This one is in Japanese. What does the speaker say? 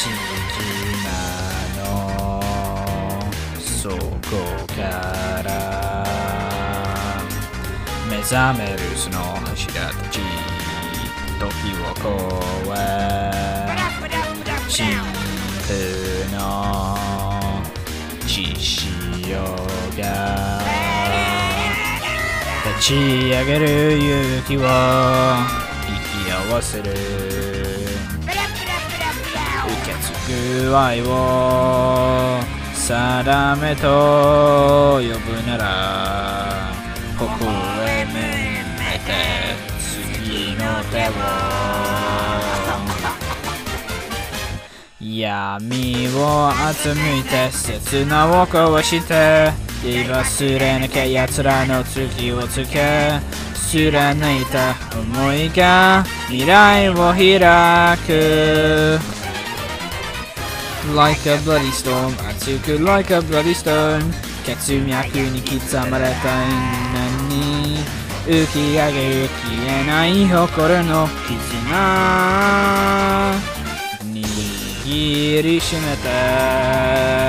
思議なのそこから目覚めるその柱たち時を越え神空の血潮が立ち上げる勇気を引き合わせる愛を定めと呼ぶならここへ向めて次の手を闇を集めて刹那を壊して忘れなきゃ奴らの月をつけ貫いた思いが未来を開く。like a bloody storm, Atsuku like a bloody stone, Katsumiaku ni kitsamareta nani, Ukiage ukienai hokoru no kizuna, Nigiri shimete.